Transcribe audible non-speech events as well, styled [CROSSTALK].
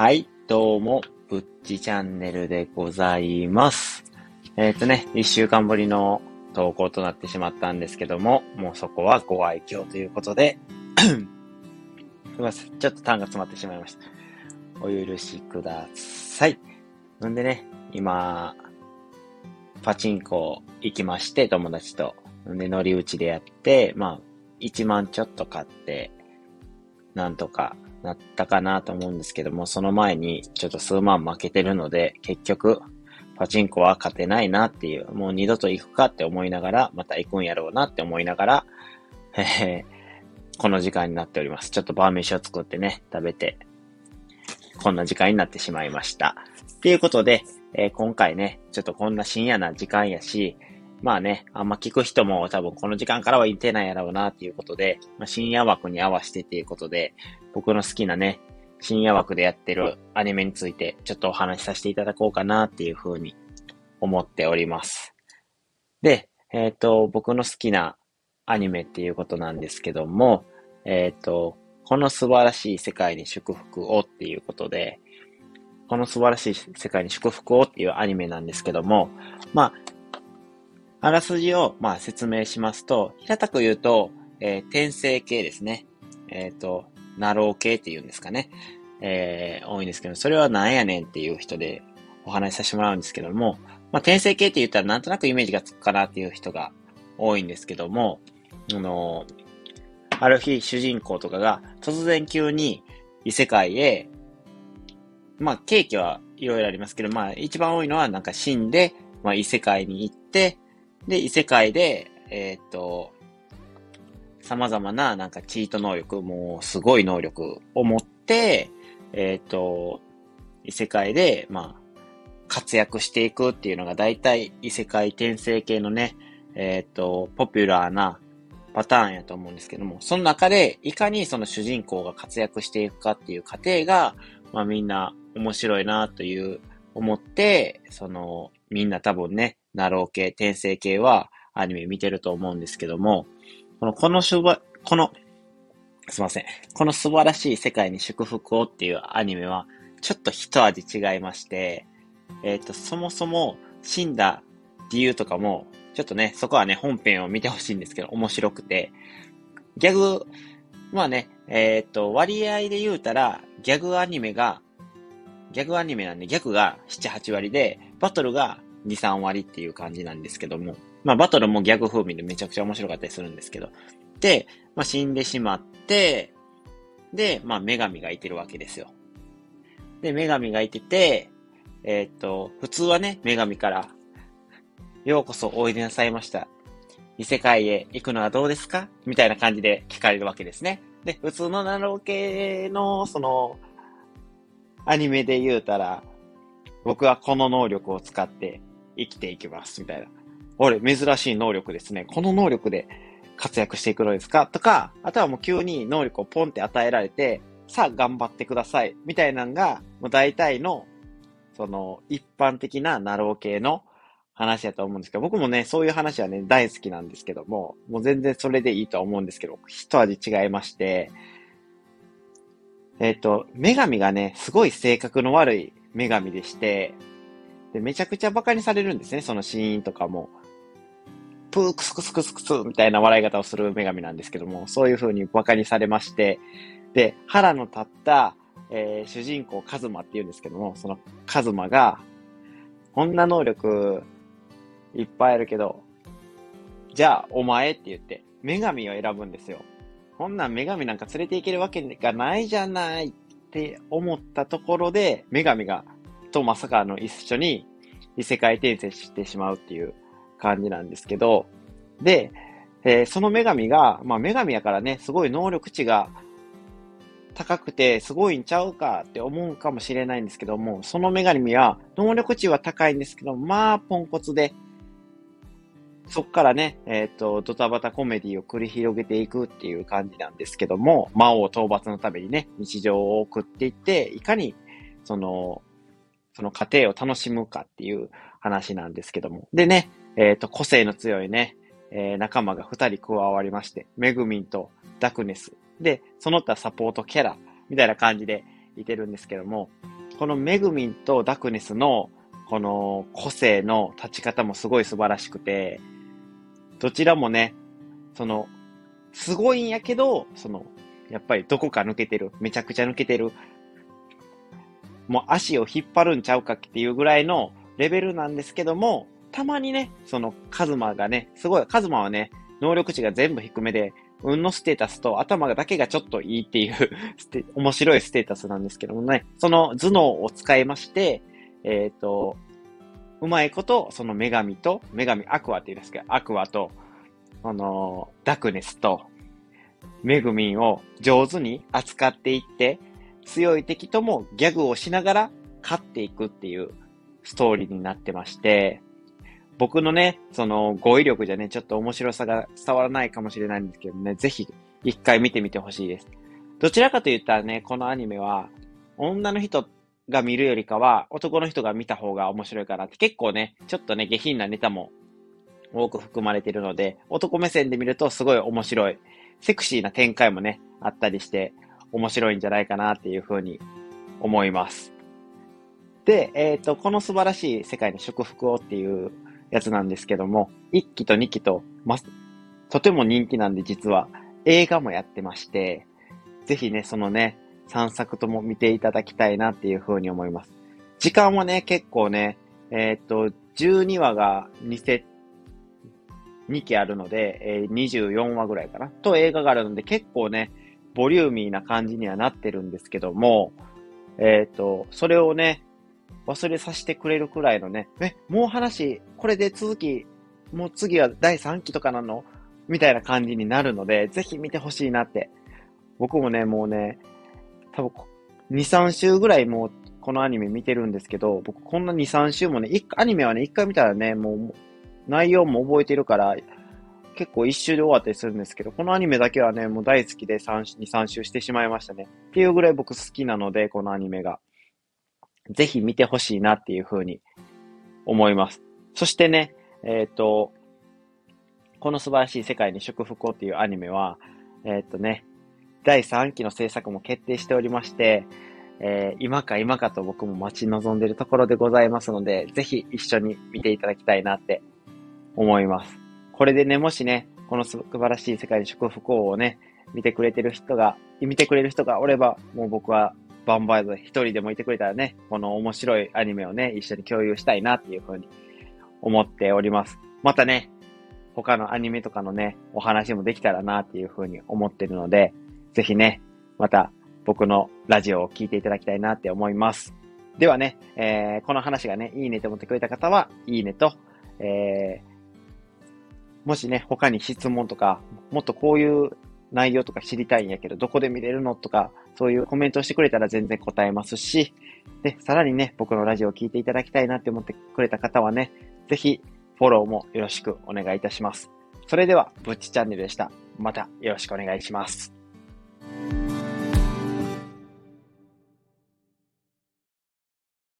はい、どうも、ぶっちチャンネルでございます。えっ、ー、とね、一週間ぶりの投稿となってしまったんですけども、もうそこはご愛嬌ということで [COUGHS] すいません。ちょっと単が詰まってしまいました。お許しください。なんでね、今、パチンコ行きまして、友達と。で、乗り打ちでやって、まあ、1万ちょっと買って、なんとかなったかなと思うんですけども、その前にちょっと数万負けてるので、結局、パチンコは勝てないなっていう、もう二度と行くかって思いながら、また行くんやろうなって思いながら、この時間になっております。ちょっとバー飯を作ってね、食べて、こんな時間になってしまいました。ということで、えー、今回ね、ちょっとこんな深夜な時間やし、まあね、あんま聞く人も多分この時間からは言ってないやろうなっていうことで、まあ、深夜枠に合わせてっていうことで、僕の好きなね、深夜枠でやってるアニメについてちょっとお話しさせていただこうかなっていうふうに思っております。で、えっ、ー、と、僕の好きなアニメっていうことなんですけども、えっ、ー、と、この素晴らしい世界に祝福をっていうことで、この素晴らしい世界に祝福をっていうアニメなんですけども、まあ、あらすじを、まあ、説明しますと、平たく言うと、えー、転生系ですね。えっ、ー、と、ナロー系って言うんですかね。えー、多いんですけど、それはなんやねんっていう人でお話しさせてもらうんですけども、まあ、転生系って言ったらなんとなくイメージがつくかなっていう人が多いんですけども、あのある日主人公とかが突然急に異世界へ、まあ、ケーキはいろいろありますけど、まあ、一番多いのはなんか死んで、まあ、異世界に行って、で、異世界で、えー、っと、様々ななんかチート能力、もうすごい能力を持って、えー、っと、異世界で、まあ、活躍していくっていうのが大体異世界転生系のね、えっと、ポピュラーなパターンやと思うんですけども、その中でいかにその主人公が活躍していくかっていう過程が、まあみんな面白いなという思って、その、みんな多分ね、ナロー系、転生系はアニメ見てると思うんですけども、この、このしば、この、すいません。この素晴らしい世界に祝福をっていうアニメは、ちょっと一味違いまして、えっ、ー、と、そもそも死んだ理由とかも、ちょっとね、そこはね、本編を見てほしいんですけど、面白くて、ギャグ、まあね、えっ、ー、と、割合で言うたら、ギャグアニメが、ギャグアニメなんで、ギャグが7、8割で、バトルが2、3割っていう感じなんですけども、まあバトルもギャグ風味でめちゃくちゃ面白かったりするんですけど、で、まあ死んでしまって、で、まあ女神がいてるわけですよ。で、女神がいてて、えー、っと、普通はね、女神から、ようこそおいでなさいました。異世界へ行くのはどうですか？みたいな感じで聞かれるわけですね。で、普通のナロー系の、その、アニメで言うたら、僕はこの能力を使って生きていきます、みたいな。俺、珍しい能力ですね。この能力で活躍していくのですか？とか、あとはもう急に能力をポンって与えられて、さあ頑張ってください。みたいなのが、もう大体の、その、一般的なナロー系の話だと思うんですけど、僕もね、そういう話はね、大好きなんですけども、もう全然それでいいとは思うんですけど、一味違いまして、えっ、と、女神がね、すごい性格の悪い女神でして、で、めちゃくちゃ馬鹿にされるんですね、そのシーンとかも。プークスクスクスクスみたいな笑い方をする女神なんですけども、そういう風に馬鹿にされまして、で、腹の立った、えー、主人公カズマって言うんですけども、そのカズマが、こんな能力いっぱいあるけど、じゃあお前って言って、女神を選ぶんですよ。こんな女神なんか連れて行けるわけがないじゃないって思ったところで、女神が、とまさかの一緒に異世界転生してしまうっていう感じなんですけど、で、えー、その女神が、まあ女神やからね、すごい能力値が高くてすごいんちゃうかって思うかもしれないんですけども、その女神は能力値は高いんですけど、まあポンコツで、そっからね、えっ、ー、と、ドタバタコメディを繰り広げていくっていう感じなんですけども、魔王討伐のためにね、日常を送っていって、いかに、その、その過程を楽しむかっていう話なんですけども。でね、えっ、ー、と、個性の強いね、えー、仲間が二人加わりまして、メグミンとダクネス。で、その他サポートキャラ、みたいな感じでいてるんですけども、このメグミンとダクネスのこの個性の立ち方もすごい素晴らしくて、どちらもね、その、すごいんやけど、その、やっぱりどこか抜けてる。めちゃくちゃ抜けてる。もう足を引っ張るんちゃうかっていうぐらいのレベルなんですけども、たまにね、そのカズマがね、すごい、カズマはね、能力値が全部低めで、運のステータスと頭だけがちょっといいっていう [LAUGHS] 面白いステータスなんですけどもね、その頭脳を使いまして、えっ、ー、と、うまいこと、その女神と、女神アクアって言うんですけど、アクアと、あの、ダクネスと、メグミンを上手に扱っていって、強い敵ともギャグをしながら勝っていくっていうストーリーになってまして、僕のね、その語彙力じゃね、ちょっと面白さが伝わらないかもしれないんですけどね、ぜひ一回見てみてほしいです。どちらかと言ったらね、このアニメは、女の人が見るよりかは、男の人が見た方が面白いかなって、結構ね、ちょっとね、下品なネタも多く含まれているので、男目線で見るとすごい面白い。セクシーな展開もね、あったりして、面白いんじゃないかなっていうふうに思います。で、えっ、ー、と、この素晴らしい世界の祝福をっていうやつなんですけども、1期と2期と、ま、とても人気なんで実は映画もやってまして、ぜひね、そのね、3作とも見ていただきたいなっていうふうに思います。時間はね、結構ね、えっ、ー、と、12話が2セ2期あるので、えー、24話ぐらいかな。と映画があるので、結構ね、ボリューミーな感じにはなってるんですけども、えっ、ー、と、それをね、忘れさせてくれるくらいのね、え、もう話、これで続き、もう次は第3期とかなの？みたいな感じになるので、ぜひ見てほしいなって。僕もね、もうね、多分、2、3週ぐらいもうこのアニメ見てるんですけど、僕こんな2、3週もね、アニメはね、1回見たらね、もう内容も覚えてるから、結構一周で終わったりするんですけど、このアニメだけはね、もう大好きで3、2、3周してしまいましたね。っていうぐらい僕好きなので、このアニメが。ぜひ見てほしいなっていうふうに思います。そしてね、えっ、ー、と、この素晴らしい世界に祝福をっていうアニメは、えっ、ー、とね、第3期の制作も決定しておりまして、えー、今か今かと僕も待ち望んでいるところでございますので、ぜひ一緒に見ていただきたいなって思います。これでね、もしね、この素晴らしい世界に祝福をね、見てくれてる人が、見てくれる人がおれば、もう僕はバンバイズ一人でもいてくれたらね、この面白いアニメをね、一緒に共有したいなっていうふうに思っております。またね、他のアニメとかのね、お話もできたらなっていうふうに思ってるので、ぜひね、また僕のラジオを聴いていただきたいなって思います。ではね、えー、この話がね、いいねと思ってくれた方は、いいねと、えー、もしね、他に質問とか、もっとこういう内容とか知りたいんやけど、どこで見れるのとか、そういうコメントをしてくれたら全然答えますし、で、さらにね、僕のラジオを聴いていただきたいなって思ってくれた方はね、ぜひフォローもよろしくお願いいたします。それでは、ぶっちチャンネルでした。またよろしくお願いします。